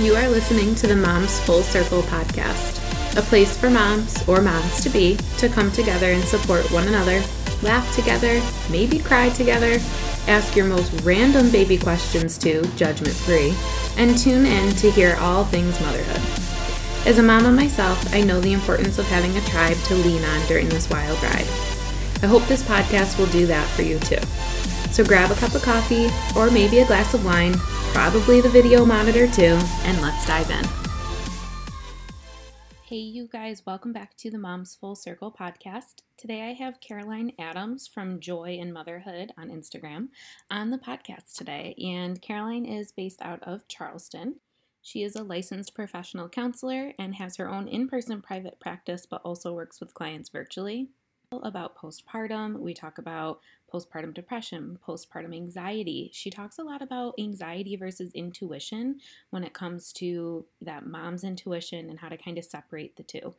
You are listening to the Moms Full Circle podcast, a place for moms or moms to be to come together and support one another, laugh together, maybe cry together, ask your most random baby questions to judgment free, and tune in to hear all things motherhood. As a mama myself, I know the importance of having a tribe to lean on during this wild ride. I hope this podcast will do that for you too. So grab a cup of coffee or maybe a glass of wine probably the video monitor too, and let's dive in. Hey, you guys, welcome back to the Moms Full Circle podcast. Today I have Caroline Adams from Joy in Motherhood on Instagram on the podcast today. And Caroline is based out of Charleston. She is a licensed professional counselor and has her own in person private practice, but also works with clients virtually about postpartum. We talk about postpartum depression, postpartum anxiety. She talks a lot about anxiety versus intuition when it comes to that mom's intuition and how to kind of separate the two.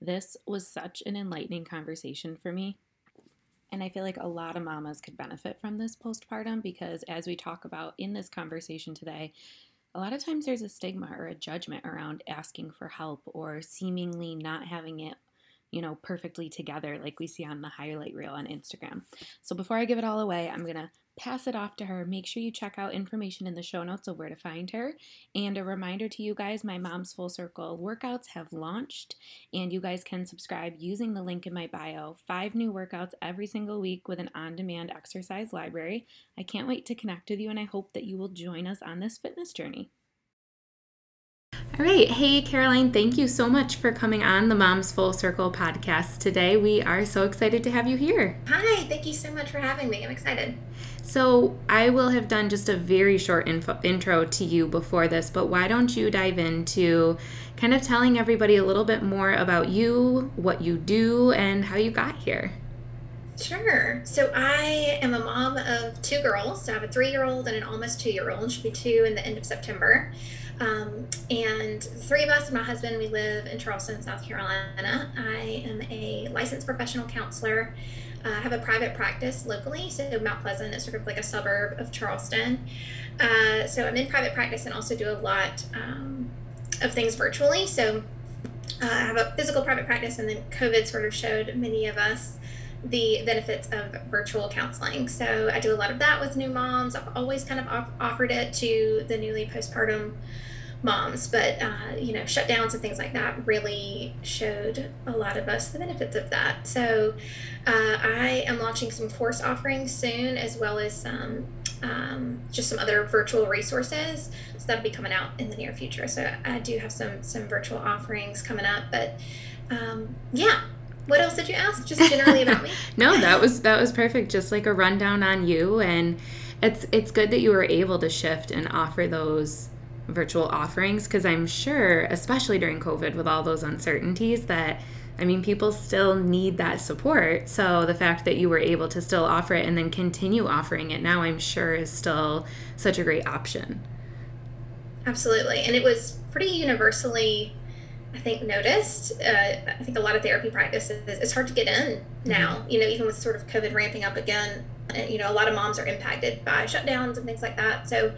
This was such an enlightening conversation for me. And I feel like a lot of mamas could benefit from this postpartum because, as we talk about in this conversation today, a lot of times there's a stigma or a judgment around asking for help or seemingly not having it you know, perfectly together like we see on the highlight reel on Instagram. So before I give it all away, I'm going to pass it off to her. Make sure you check out information in the show notes of where to find her. And a reminder to you guys my Mom's Full Circle workouts have launched, and you guys can subscribe using the link in my bio. Five new workouts every single week with an on demand exercise library. I can't wait to connect with you, and I hope that you will join us on this fitness journey. All right. Hey, Caroline, thank you so much for coming on the Moms Full Circle podcast today. We are so excited to have you here. Hi, thank you so much for having me. I'm excited. So, I will have done just a very short info, intro to you before this, but why don't you dive into kind of telling everybody a little bit more about you, what you do, and how you got here? Sure. So I am a mom of two girls. So I have a three year old and an almost two year old. She'll be two in the end of September. Um, and three of us, my husband, we live in Charleston, South Carolina. I am a licensed professional counselor. Uh, I have a private practice locally, so Mount Pleasant is sort of like a suburb of Charleston. Uh, so I'm in private practice and also do a lot um, of things virtually. So uh, I have a physical private practice, and then COVID sort of showed many of us the benefits of virtual counseling. So I do a lot of that with new moms. I've always kind of off- offered it to the newly postpartum moms, but uh, you know, shutdowns and things like that really showed a lot of us the benefits of that. So uh, I am launching some course offerings soon, as well as some um, just some other virtual resources. So that'll be coming out in the near future. So I do have some some virtual offerings coming up, but um, yeah, what else did you ask? Just generally about me? no, that was that was perfect. Just like a rundown on you, and it's it's good that you were able to shift and offer those virtual offerings because I'm sure, especially during COVID, with all those uncertainties, that I mean, people still need that support. So the fact that you were able to still offer it and then continue offering it now, I'm sure, is still such a great option. Absolutely, and it was pretty universally I think noticed. Uh, I think a lot of therapy practices it's hard to get in now. Mm-hmm. You know, even with sort of COVID ramping up again, uh, you know, a lot of moms are impacted by shutdowns and things like that. So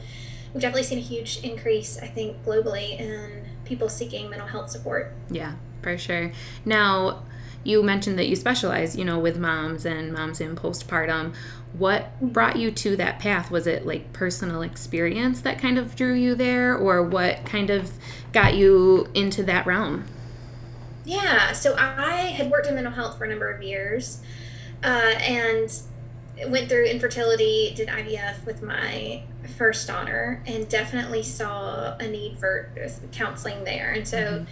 we've definitely seen a huge increase, I think, globally in people seeking mental health support. Yeah, for sure. Now, you mentioned that you specialize, you know, with moms and moms in postpartum. What brought you to that path? Was it like personal experience that kind of drew you there or what kind of got you into that realm? Yeah so i had worked in mental health for a number of years uh, and went through infertility did ivf with my first daughter and definitely saw a need for counseling there. And so mm-hmm.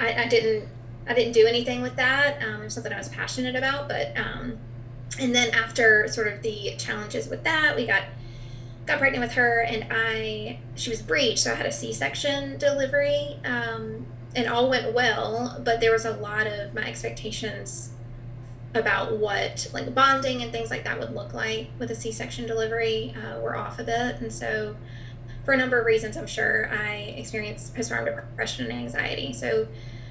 I, I, didn't i didn't do anything with that um, it was something i was passionate about but um, and then after sort of the challenges with that, we got got pregnant with her, and I she was breech, so I had a C section delivery, um, and all went well. But there was a lot of my expectations about what like bonding and things like that would look like with a C section delivery uh, were off a bit, and so for a number of reasons, I'm sure I experienced postpartum depression and anxiety. So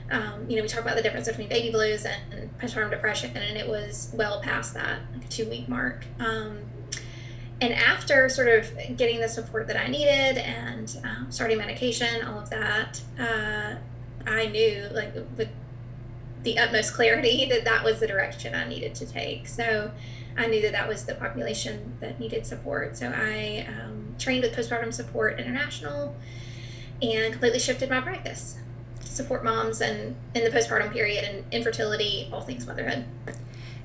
um, you know, we talk about the difference between baby blues and postpartum depression, and it was well past that, like two week mark. Um, and after sort of getting the support that I needed and um, starting medication, all of that, uh, I knew like with the utmost clarity that that was the direction I needed to take. So I knew that that was the population that needed support. So I um, trained with Postpartum Support International and completely shifted my practice support moms and in the postpartum period and infertility, all things motherhood.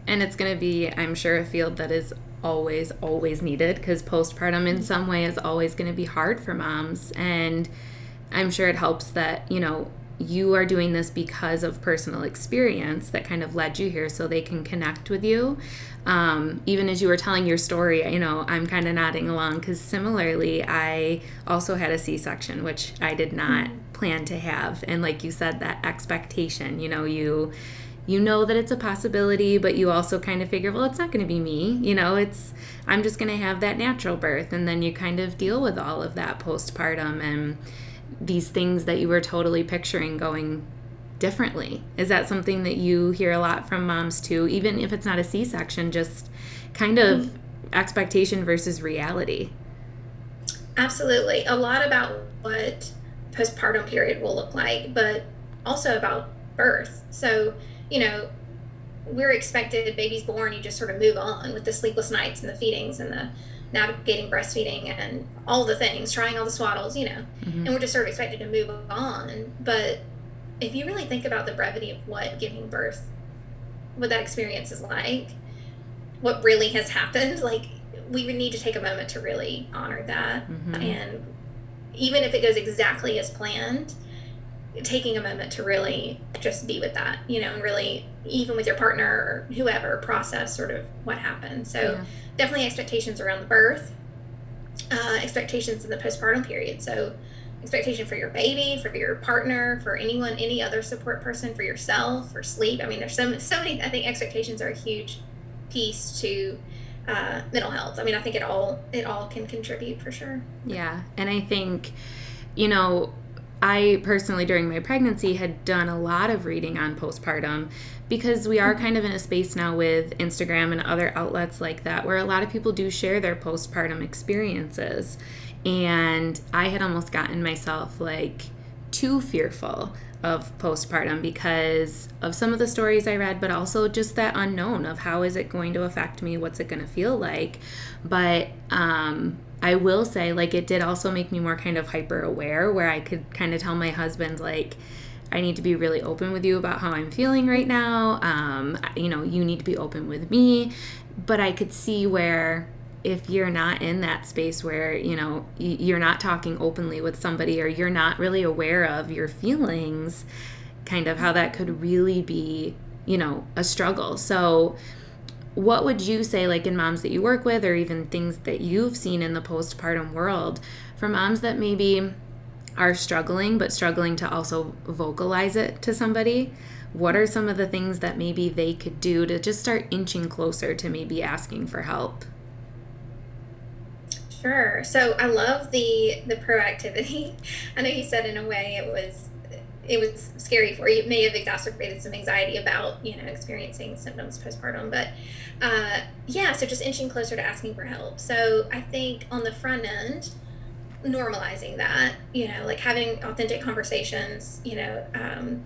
And it's going to be, I'm sure, a field that is always, always needed because postpartum in some way is always going to be hard for moms. And I'm sure it helps that, you know, you are doing this because of personal experience that kind of led you here so they can connect with you. Um, even as you were telling your story, you know, I'm kind of nodding along because similarly, I also had a C section, which I did not mm-hmm. Plan to have. And like you said, that expectation, you know, you you know that it's a possibility, but you also kind of figure, well, it's not going to be me. You know, it's, I'm just going to have that natural birth. And then you kind of deal with all of that postpartum and these things that you were totally picturing going differently. Is that something that you hear a lot from moms too, even if it's not a C section, just kind of mm-hmm. expectation versus reality? Absolutely. A lot about what postpartum period will look like, but also about birth. So, you know, we're expected baby's born, you just sort of move on with the sleepless nights and the feedings and the navigating breastfeeding and all the things, trying all the swaddles, you know, mm-hmm. and we're just sort of expected to move on. But if you really think about the brevity of what giving birth, what that experience is like, what really has happened, like we would need to take a moment to really honor that. Mm-hmm. And even if it goes exactly as planned, taking a moment to really just be with that, you know, and really, even with your partner or whoever, process sort of what happened. So, yeah. definitely expectations around the birth, uh, expectations in the postpartum period. So, expectation for your baby, for your partner, for anyone, any other support person, for yourself, for sleep. I mean, there's so, so many, I think expectations are a huge piece to uh, mental health. I mean, I think it all, it all can contribute for sure. Yeah. And I think, you know, I personally, during my pregnancy, had done a lot of reading on postpartum because we are kind of in a space now with Instagram and other outlets like that where a lot of people do share their postpartum experiences. And I had almost gotten myself like too fearful of postpartum because of some of the stories I read, but also just that unknown of how is it going to affect me? What's it going to feel like? But um, I will say, like, it did also make me more kind of hyper aware where I could kind of tell my husband, like, I need to be really open with you about how I'm feeling right now. Um, you know, you need to be open with me. But I could see where if you're not in that space where, you know, you're not talking openly with somebody or you're not really aware of your feelings, kind of how that could really be, you know, a struggle. So, what would you say like in moms that you work with or even things that you've seen in the postpartum world for moms that maybe are struggling but struggling to also vocalize it to somebody what are some of the things that maybe they could do to just start inching closer to maybe asking for help sure so i love the the proactivity i know you said in a way it was it was scary for you. It may have exacerbated some anxiety about, you know, experiencing symptoms postpartum. But uh, yeah, so just inching closer to asking for help. So I think on the front end, normalizing that, you know, like having authentic conversations, you know, um,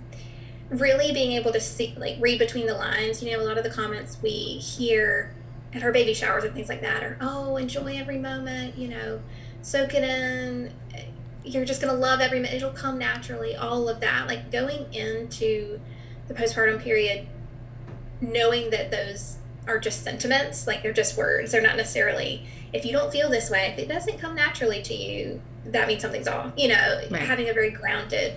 really being able to see, like, read between the lines. You know, a lot of the comments we hear at our baby showers and things like that or oh, enjoy every moment, you know, soak it in you're just going to love every minute. It'll come naturally. All of that, like going into the postpartum period, knowing that those are just sentiments, like they're just words. They're not necessarily. If you don't feel this way, if it doesn't come naturally to you, that means something's off. You know, right. having a very grounded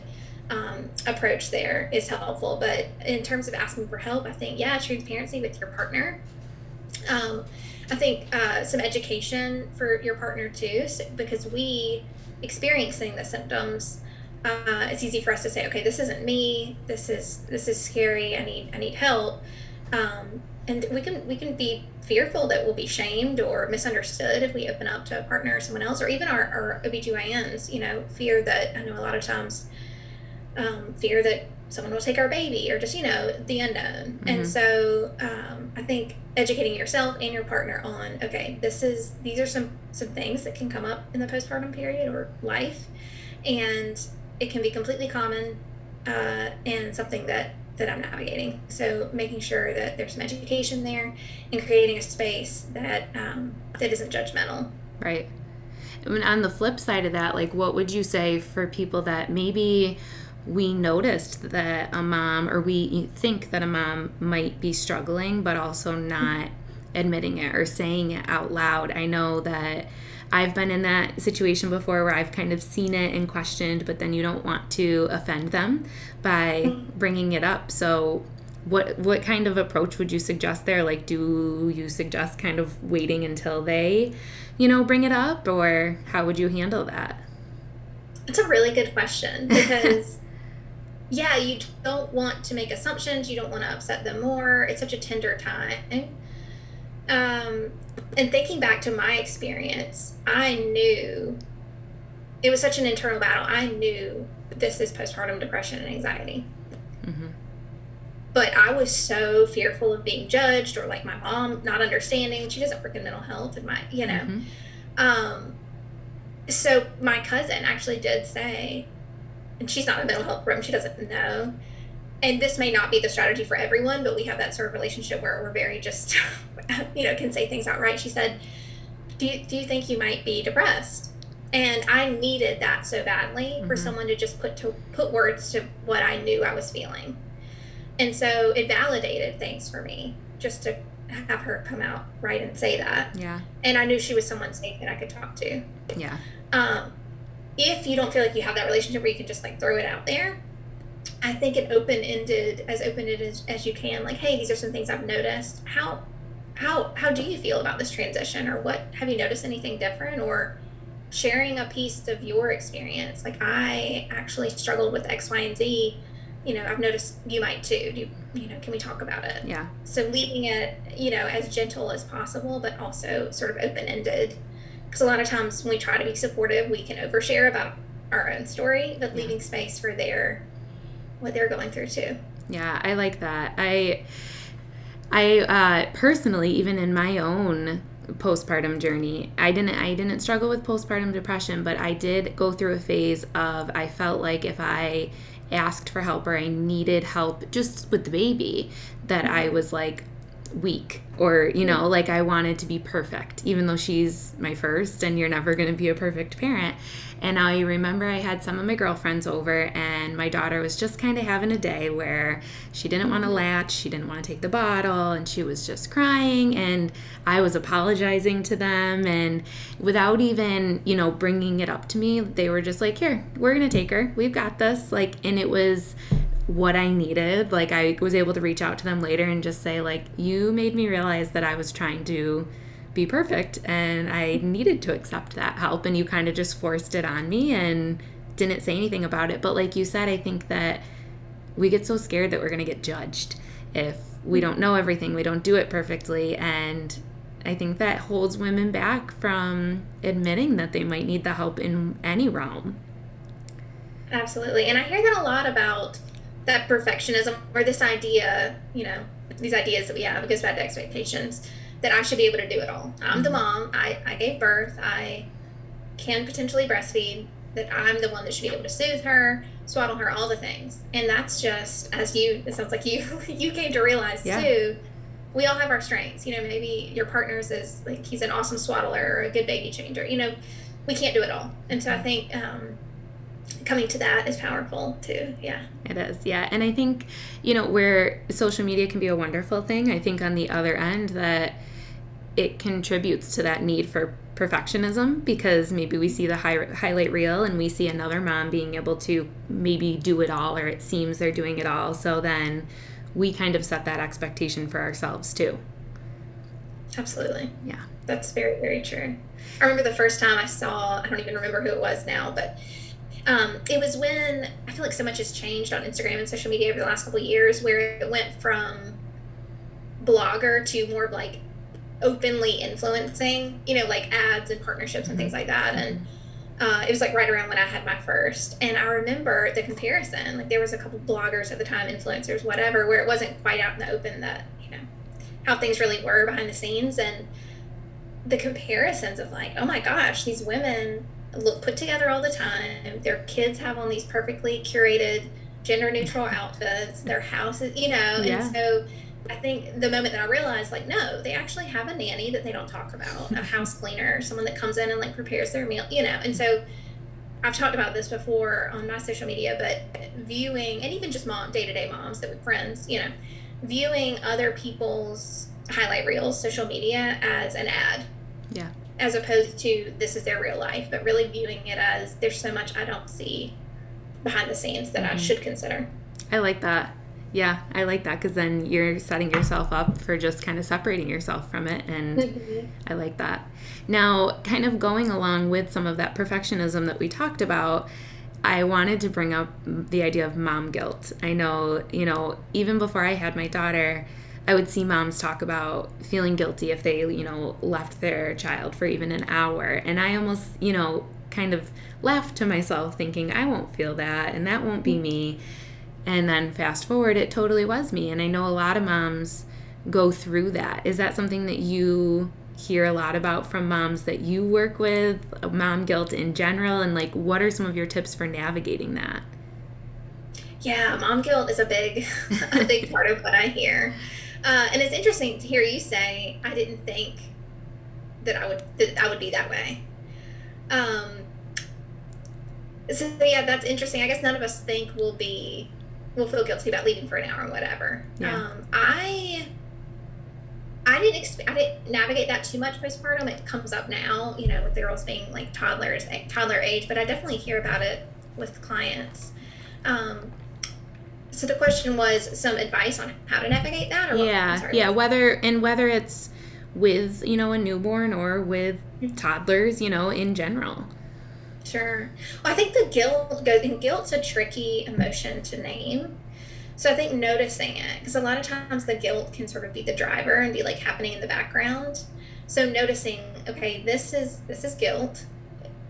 um, approach there is helpful. But in terms of asking for help, I think yeah, transparency with your partner. Um, I think uh, some education for your partner too, so, because we experiencing the symptoms, uh, it's easy for us to say, okay, this isn't me. This is this is scary. I need I need help. Um, and we can we can be fearful that we'll be shamed or misunderstood if we open up to a partner or someone else, or even our, our OBGYNs, you know, fear that I know a lot of times um, fear that someone will take our baby or just you know the unknown. Mm-hmm. and so um, i think educating yourself and your partner on okay this is these are some some things that can come up in the postpartum period or life and it can be completely common uh, and something that that i'm navigating. So making sure that there's some education there and creating a space that um, that isn't judgmental. Right. And on the flip side of that like what would you say for people that maybe we noticed that a mom or we think that a mom might be struggling but also not admitting it or saying it out loud. I know that i've been in that situation before where i've kind of seen it and questioned but then you don't want to offend them by mm-hmm. bringing it up. So what what kind of approach would you suggest there? Like do you suggest kind of waiting until they you know bring it up or how would you handle that? It's a really good question because yeah, you don't want to make assumptions. You don't want to upset them more. It's such a tender time. Um, and thinking back to my experience, I knew it was such an internal battle. I knew this is postpartum depression and anxiety. Mm-hmm. But I was so fearful of being judged or like my mom not understanding. She doesn't work in mental health, and my, you know. Mm-hmm. Um, so my cousin actually did say, and she's not in the mental health room. She doesn't know. And this may not be the strategy for everyone, but we have that sort of relationship where we're very just, you know, can say things outright. She said, do you, do you think you might be depressed? And I needed that so badly mm-hmm. for someone to just put to put words to what I knew I was feeling. And so it validated things for me just to have her come out right and say that. Yeah. And I knew she was someone safe that I could talk to. Yeah. Um, if you don't feel like you have that relationship where you can just like throw it out there, I think an open ended, as open ended as, as you can, like, hey, these are some things I've noticed. How how how do you feel about this transition? Or what have you noticed anything different? Or sharing a piece of your experience like i actually struggled with x y and z you know i've noticed you might too. Do you, you know can we talk about it? Yeah. So leaving it you know as gentle as possible but also sort of open-ended because a lot of times when we try to be supportive, we can overshare about our own story, but leaving space for their what they're going through too. Yeah, I like that. I I uh, personally, even in my own postpartum journey, I didn't I didn't struggle with postpartum depression, but I did go through a phase of I felt like if I asked for help or I needed help just with the baby, that I mm-hmm. was like weak or you know mm-hmm. like i wanted to be perfect even though she's my first and you're never going to be a perfect parent. And i remember i had some of my girlfriends over and my daughter was just kind of having a day where she didn't want to mm-hmm. latch she didn't want to take the bottle and she was just crying and i was apologizing to them and without even you know bringing it up to me they were just like here we're going to take her. We've got this. Like and it was what I needed. Like I was able to reach out to them later and just say like you made me realize that I was trying to be perfect and I needed to accept that help and you kind of just forced it on me and didn't say anything about it. But like you said, I think that we get so scared that we're going to get judged if we don't know everything, we don't do it perfectly and I think that holds women back from admitting that they might need the help in any realm. Absolutely. And I hear that a lot about that perfectionism or this idea, you know, these ideas that we have, it goes back to expectations, that I should be able to do it all. I'm the mm-hmm. mom, I, I gave birth, I can potentially breastfeed, that I'm the one that should be able to soothe her, swaddle her, all the things. And that's just as you it sounds like you you came to realize yeah. too, we all have our strengths. You know, maybe your partner's is like he's an awesome swaddler or a good baby changer. You know, we can't do it all. And so I think um, coming to that is powerful too. Yeah. It is. Yeah. And I think, you know, where social media can be a wonderful thing, I think on the other end that it contributes to that need for perfectionism because maybe we see the high, highlight reel and we see another mom being able to maybe do it all or it seems they're doing it all. So then we kind of set that expectation for ourselves too. Absolutely. Yeah. That's very, very true. I remember the first time I saw, I don't even remember who it was now, but um, it was when I feel like so much has changed on Instagram and social media over the last couple years, where it went from blogger to more of like openly influencing, you know, like ads and partnerships and things like that. And Uh, it was like right around when I had my first, and I remember the comparison. Like there was a couple bloggers at the time, influencers, whatever, where it wasn't quite out in the open that you know how things really were behind the scenes, and the comparisons of like, oh my gosh, these women look put together all the time. Their kids have on these perfectly curated, gender neutral outfits. Their houses, you know, yeah. and so I think the moment that I realized, like, no, they actually have a nanny that they don't talk about, a house cleaner, someone that comes in and like prepares their meal, you know. And so I've talked about this before on my social media, but viewing, and even just mom, day to day moms that we friends, you know, viewing other people's highlight reels, social media as an ad. Yeah. As opposed to this is their real life, but really viewing it as there's so much I don't see behind the scenes that mm-hmm. I should consider. I like that. Yeah, I like that because then you're setting yourself up for just kind of separating yourself from it. And mm-hmm. I like that. Now, kind of going along with some of that perfectionism that we talked about, I wanted to bring up the idea of mom guilt. I know, you know, even before I had my daughter, I would see moms talk about feeling guilty if they, you know, left their child for even an hour. And I almost, you know, kind of laughed to myself thinking, I won't feel that and that won't be me. And then fast forward, it totally was me. And I know a lot of moms go through that. Is that something that you hear a lot about from moms that you work with, uh, mom guilt in general? And like, what are some of your tips for navigating that? Yeah, mom guilt is a big, a big part of what I hear. Uh, and it's interesting to hear you say, I didn't think that I would, that I would be that way. Um, so yeah, that's interesting. I guess none of us think we'll be we'll feel guilty about leaving for an hour or whatever. Yeah. Um, I I didn't exp- I didn't navigate that too much postpartum. It comes up now, you know, with the girls being like toddlers, toddler age, but I definitely hear about it with clients. Um, so the question was some advice on how to navigate that, or yeah, what? yeah, whether and whether it's with you know a newborn or with mm-hmm. toddlers, you know, in general. Sure. Well, I think the guilt goes, and guilt's a tricky emotion to name. So I think noticing it, because a lot of times the guilt can sort of be the driver and be like happening in the background. So noticing, okay, this is this is guilt.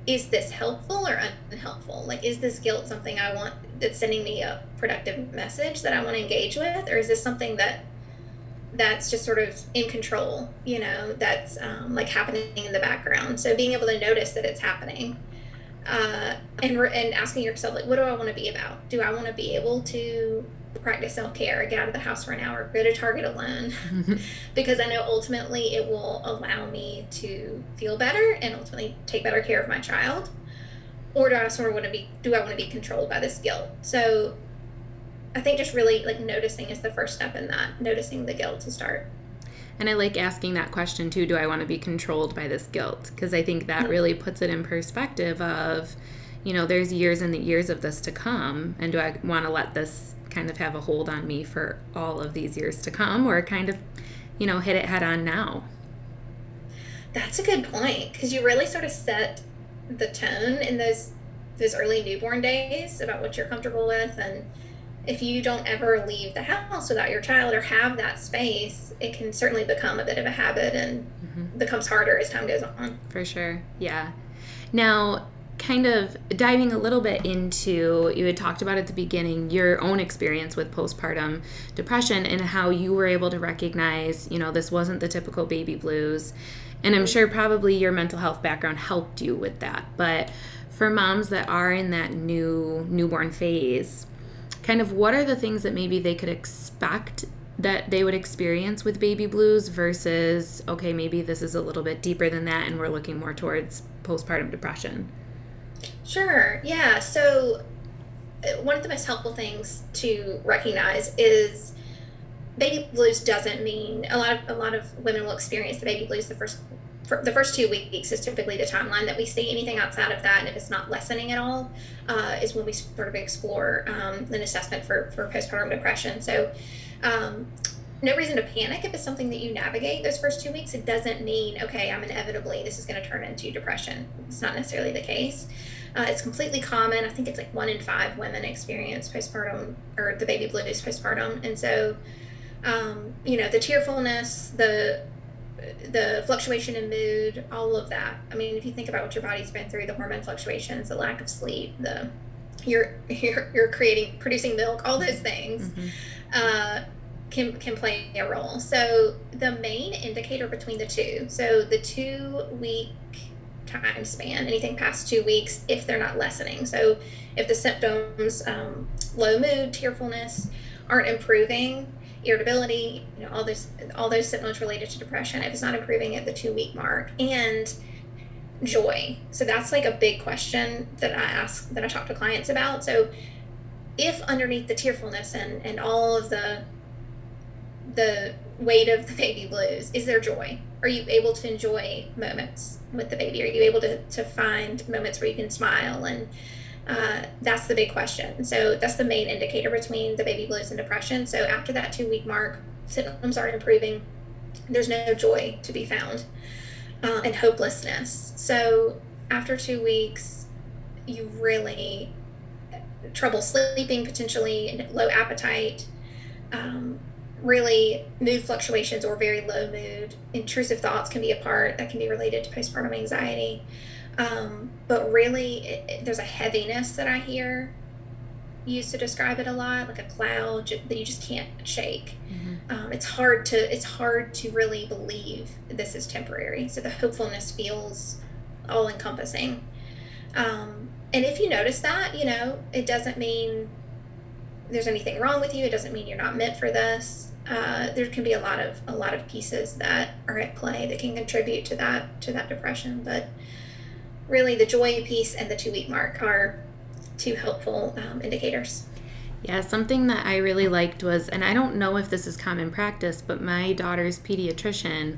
Is this helpful or unhelpful? Like, is this guilt something I want that's sending me a productive message that I want to engage with, or is this something that that's just sort of in control? You know, that's um, like happening in the background. So being able to notice that it's happening uh, and re- and asking yourself like, what do I want to be about? Do I want to be able to practice self care, get out of the house for an hour, go to Target alone, because I know ultimately it will allow me to feel better and ultimately take better care of my child. Or do I sort of want to be? Do I want to be controlled by this guilt? So, I think just really like noticing is the first step in that. Noticing the guilt to start. And I like asking that question too do I want to be controlled by this guilt? Because I think that mm-hmm. really puts it in perspective of, you know, there's years and the years of this to come. And do I want to let this kind of have a hold on me for all of these years to come or kind of, you know, hit it head on now? That's a good point because you really sort of set the tone in those those early newborn days about what you're comfortable with and if you don't ever leave the house without your child or have that space, it can certainly become a bit of a habit and mm-hmm. becomes harder as time goes on. For sure. Yeah. Now, kind of diving a little bit into you had talked about at the beginning your own experience with postpartum depression and how you were able to recognize, you know, this wasn't the typical baby blues. And I'm sure probably your mental health background helped you with that. But for moms that are in that new newborn phase, kind of what are the things that maybe they could expect that they would experience with baby blues versus okay maybe this is a little bit deeper than that and we're looking more towards postpartum depression sure yeah so uh, one of the most helpful things to recognize is baby blues doesn't mean a lot of a lot of women will experience the baby blues the first the first two weeks is typically the timeline that we see. Anything outside of that, and if it's not lessening at all, uh, is when we sort of explore um, an assessment for, for postpartum depression. So, um, no reason to panic if it's something that you navigate those first two weeks. It doesn't mean, okay, I'm inevitably, this is going to turn into depression. It's not necessarily the case. Uh, it's completely common. I think it's like one in five women experience postpartum or the baby blues postpartum. And so, um, you know, the tearfulness, the the fluctuation in mood, all of that. I mean, if you think about what your body's been through, the hormone fluctuations, the lack of sleep, the you're you're, you're creating producing milk, all those things. Mm-hmm. Uh, can, can play a role. So the main indicator between the two, so the two week time span, anything past two weeks, if they're not lessening. So if the symptoms, um, low mood, tearfulness, aren't improving, irritability, you know, all those all those symptoms related to depression, if it's not improving at the two week mark, and joy. So that's like a big question that I ask that I talk to clients about. So if underneath the tearfulness and, and all of the the weight of the baby blues, is there joy? Are you able to enjoy moments with the baby? Are you able to, to find moments where you can smile and uh, that's the big question. So that's the main indicator between the baby blues and depression. So after that two week mark, symptoms aren't improving. There's no joy to be found uh, and hopelessness. So after two weeks, you really trouble sleeping potentially, low appetite, um, really mood fluctuations or very low mood. Intrusive thoughts can be a part that can be related to postpartum anxiety. Um, but really, it, it, there's a heaviness that I hear used to describe it a lot, like a cloud that you just can't shake. Mm-hmm. Um, it's hard to it's hard to really believe this is temporary. So the hopefulness feels all encompassing. Um, and if you notice that, you know, it doesn't mean there's anything wrong with you. It doesn't mean you're not meant for this. Uh, there can be a lot of a lot of pieces that are at play that can contribute to that to that depression. But really the joy piece and the two week mark are two helpful um, indicators. Yeah, something that I really liked was, and I don't know if this is common practice, but my daughter's pediatrician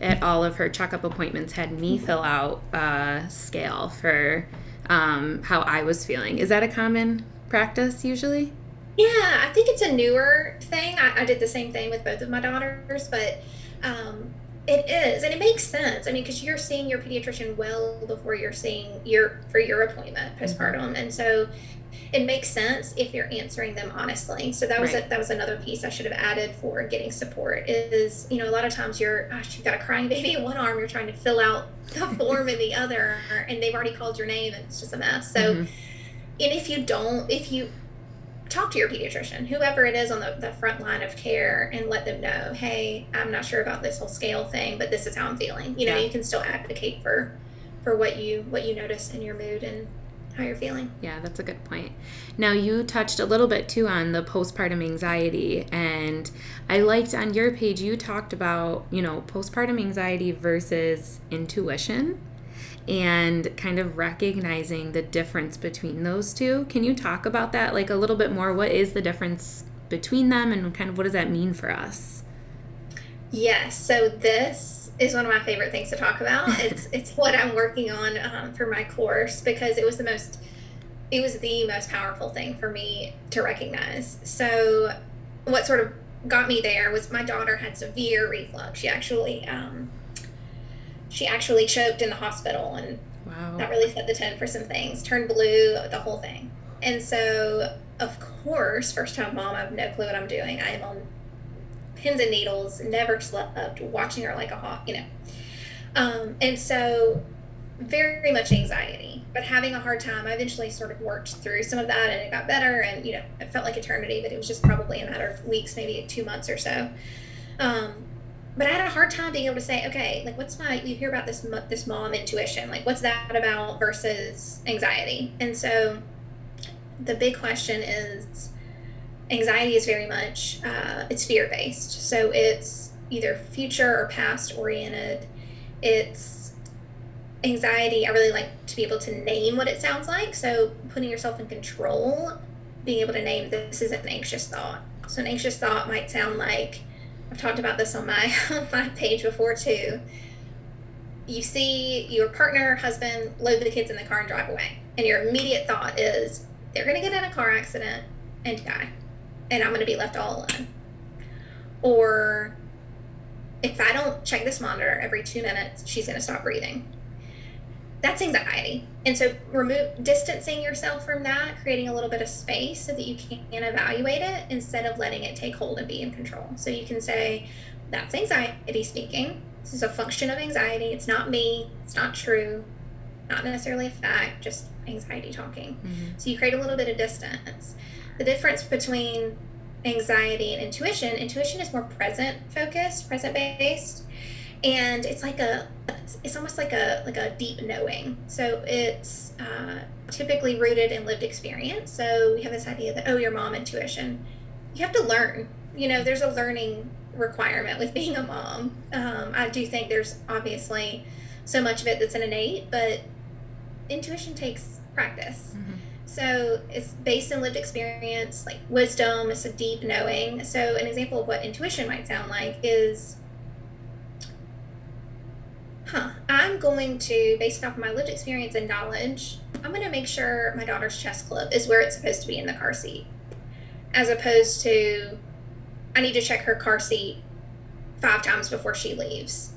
at all of her checkup appointments had me fill out a scale for um, how I was feeling. Is that a common practice usually? Yeah, I think it's a newer thing. I, I did the same thing with both of my daughters, but um, it is, and it makes sense. I mean, because you're seeing your pediatrician well before you're seeing your for your appointment postpartum, mm-hmm. and so it makes sense if you're answering them honestly. So that was right. a, that was another piece I should have added for getting support. Is you know a lot of times you're gosh you've got a crying baby in one arm, you're trying to fill out the form in the other, and they've already called your name, and it's just a mess. So, mm-hmm. and if you don't, if you talk to your pediatrician, whoever it is on the, the front line of care, and let them know, hey, I'm not sure about this whole scale thing, but this is how I'm feeling. You know, yeah. you can still advocate for for what you what you notice in your mood and how you're feeling. Yeah, that's a good point. Now, you touched a little bit too on the postpartum anxiety, and I liked on your page you talked about, you know, postpartum anxiety versus intuition and kind of recognizing the difference between those two. Can you talk about that like a little bit more? What is the difference between them and kind of what does that mean for us? Yes, so this is one of my favorite things to talk about. It's it's what I'm working on um, for my course because it was the most it was the most powerful thing for me to recognize. So what sort of got me there was my daughter had severe reflux. She actually um, she actually choked in the hospital and wow. that really set the tone for some things. Turned blue the whole thing. And so of course first time mom i have no clue what i'm doing. I am on pins and needles never slept watching her like a hawk you know. Um, and so very much anxiety but having a hard time i eventually sort of worked through some of that and it got better and you know it felt like eternity but it was just probably a matter of weeks maybe two months or so. Um, but I had a hard time being able to say, okay, like what's my you hear about this this mom intuition, like what's that about versus anxiety? And so the big question is anxiety is very much uh, it's fear based, so it's either future or past oriented. It's anxiety. I really like to be able to name what it sounds like. So putting yourself in control, being able to name this is an anxious thought. So an anxious thought might sound like I've talked about this on my on my page before too. You see your partner, husband, load the kids in the car and drive away, and your immediate thought is they're going to get in a car accident and die, and I'm going to be left all alone. Or if I don't check this monitor every two minutes, she's going to stop breathing that's anxiety. And so remove distancing yourself from that, creating a little bit of space so that you can evaluate it instead of letting it take hold and be in control. So you can say, that's anxiety speaking. This is a function of anxiety. It's not me. It's not true. Not necessarily a fact, just anxiety talking. Mm-hmm. So you create a little bit of distance. The difference between anxiety and intuition intuition is more present focused, present based. And it's like a, it's almost like a like a deep knowing. So it's uh, typically rooted in lived experience. So we have this idea that oh, your mom intuition. You have to learn. You know, there's a learning requirement with being a mom. Um, I do think there's obviously so much of it that's an innate, but intuition takes practice. Mm-hmm. So it's based in lived experience, like wisdom, it's a deep knowing. So, an example of what intuition might sound like is huh, I'm going to, based off of my lived experience and knowledge, I'm going to make sure my daughter's chest clip is where it's supposed to be in the car seat. As opposed to, I need to check her car seat five times before she leaves.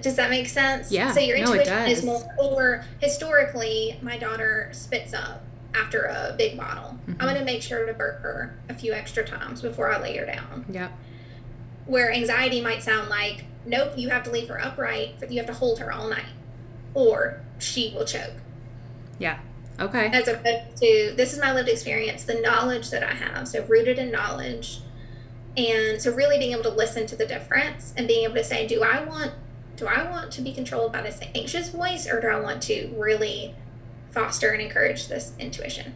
Does that make sense? Yeah. So your intuition no, is more, or historically, my daughter spits up after a big bottle. Mm-hmm. I'm going to make sure to burp her a few extra times before I lay her down. Yep. Where anxiety might sound like, nope, you have to leave her upright, but you have to hold her all night, or she will choke. Yeah. Okay. As opposed to, this is my lived experience, the knowledge that I have. So rooted in knowledge. And so really being able to listen to the difference and being able to say, do I want do I want to be controlled by this anxious voice or do I want to really foster and encourage this intuition?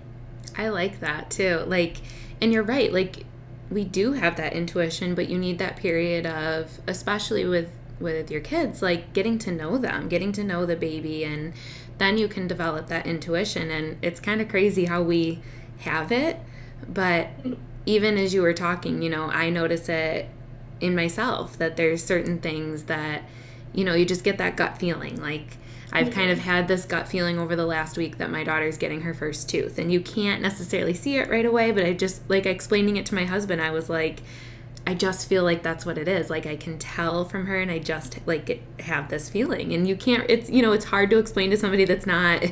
I like that too. Like, and you're right. Like, we do have that intuition, but you need that period of, especially with with your kids, like getting to know them, getting to know the baby, and then you can develop that intuition. And it's kind of crazy how we have it, but even as you were talking, you know, I notice it in myself that there's certain things that you know, you just get that gut feeling. Like, I've kind of had this gut feeling over the last week that my daughter's getting her first tooth. And you can't necessarily see it right away, but I just, like, explaining it to my husband, I was like, I just feel like that's what it is. Like, I can tell from her, and I just, like, have this feeling. And you can't, it's, you know, it's hard to explain to somebody that's not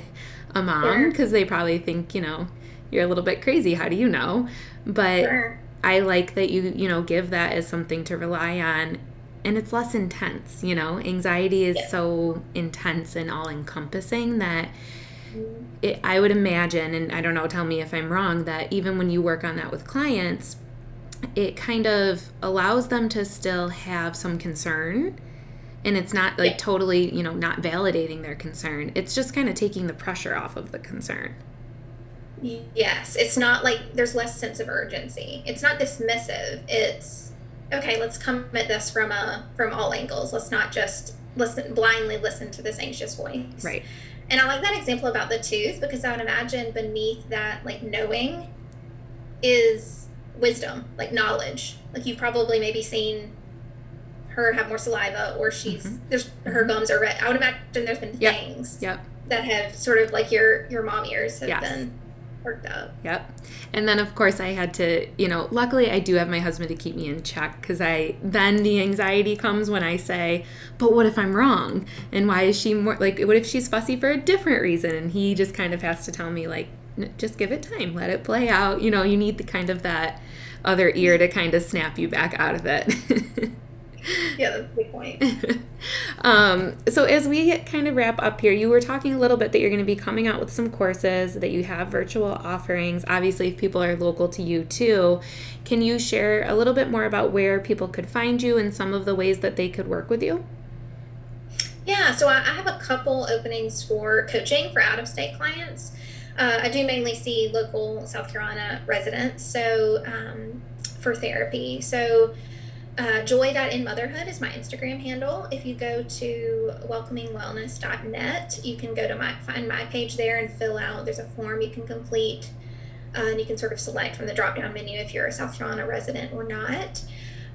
a mom because sure. they probably think, you know, you're a little bit crazy. How do you know? But. Sure. I like that you, you know, give that as something to rely on and it's less intense you know? Anxiety is yeah. so intense and all encompassing that mm-hmm. it, i would imagine and i don't know tell me if i'm wrong that even when you work on that with clients it kind of allows them to still have some concern. And it's not like yeah. totally you know not validating their concern. It's just kind of taking the pressure off of the concern. Yes. It's not like there's less sense of urgency. It's not dismissive. It's okay, let's come at this from a from all angles. Let's not just listen blindly listen to this anxious voice. Right. And I like that example about the tooth because I would imagine beneath that like knowing is wisdom, like knowledge. Like you've probably maybe seen her have more saliva or she's mm-hmm. there's her mm-hmm. gums are red. I would imagine there's been yep. things yep. that have sort of like your your mom ears have yes. been worked up. Yep. And then of course I had to, you know, luckily I do have my husband to keep me in check cuz I then the anxiety comes when I say, "But what if I'm wrong? And why is she more like what if she's fussy for a different reason?" And he just kind of has to tell me like, "Just give it time. Let it play out." You know, you need the kind of that other ear to kind of snap you back out of it. yeah, that's a good point. um, so as we kind of wrap up here, you were talking a little bit that you're going to be coming out with some courses, that you have virtual offerings. Obviously, if people are local to you too, can you share a little bit more about where people could find you and some of the ways that they could work with you? Yeah, so I have a couple openings for coaching for out of state clients. Uh, I do mainly see local South Carolina residents, so um, for therapy. So uh, joy.inmotherhood is my Instagram handle. If you go to welcomingwellness.net, you can go to my find my page there and fill out. There's a form you can complete, uh, and you can sort of select from the drop down menu if you're a South Carolina resident or not.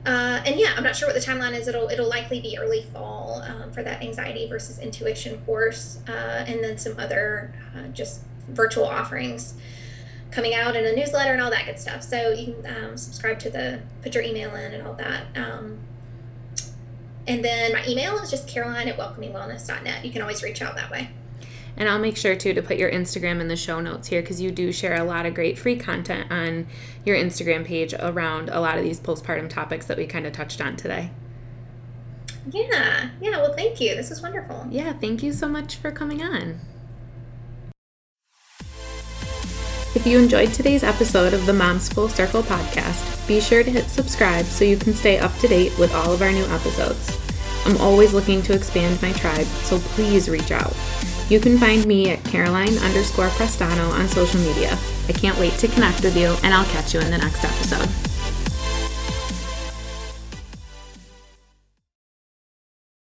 Uh, and yeah, I'm not sure what the timeline is. It'll it'll likely be early fall um, for that anxiety versus intuition course, uh, and then some other uh, just virtual offerings coming out in a newsletter and all that good stuff. So you can um, subscribe to the, put your email in and all that. Um, and then my email is just caroline at welcomingwellness.net. You can always reach out that way. And I'll make sure too to put your Instagram in the show notes here because you do share a lot of great free content on your Instagram page around a lot of these postpartum topics that we kind of touched on today. Yeah, yeah. Well, thank you. This was wonderful. Yeah, thank you so much for coming on. If you enjoyed today's episode of the Moms Full Circle podcast, be sure to hit subscribe so you can stay up to date with all of our new episodes. I'm always looking to expand my tribe, so please reach out. You can find me at Caroline underscore Prestano on social media. I can't wait to connect with you, and I'll catch you in the next episode.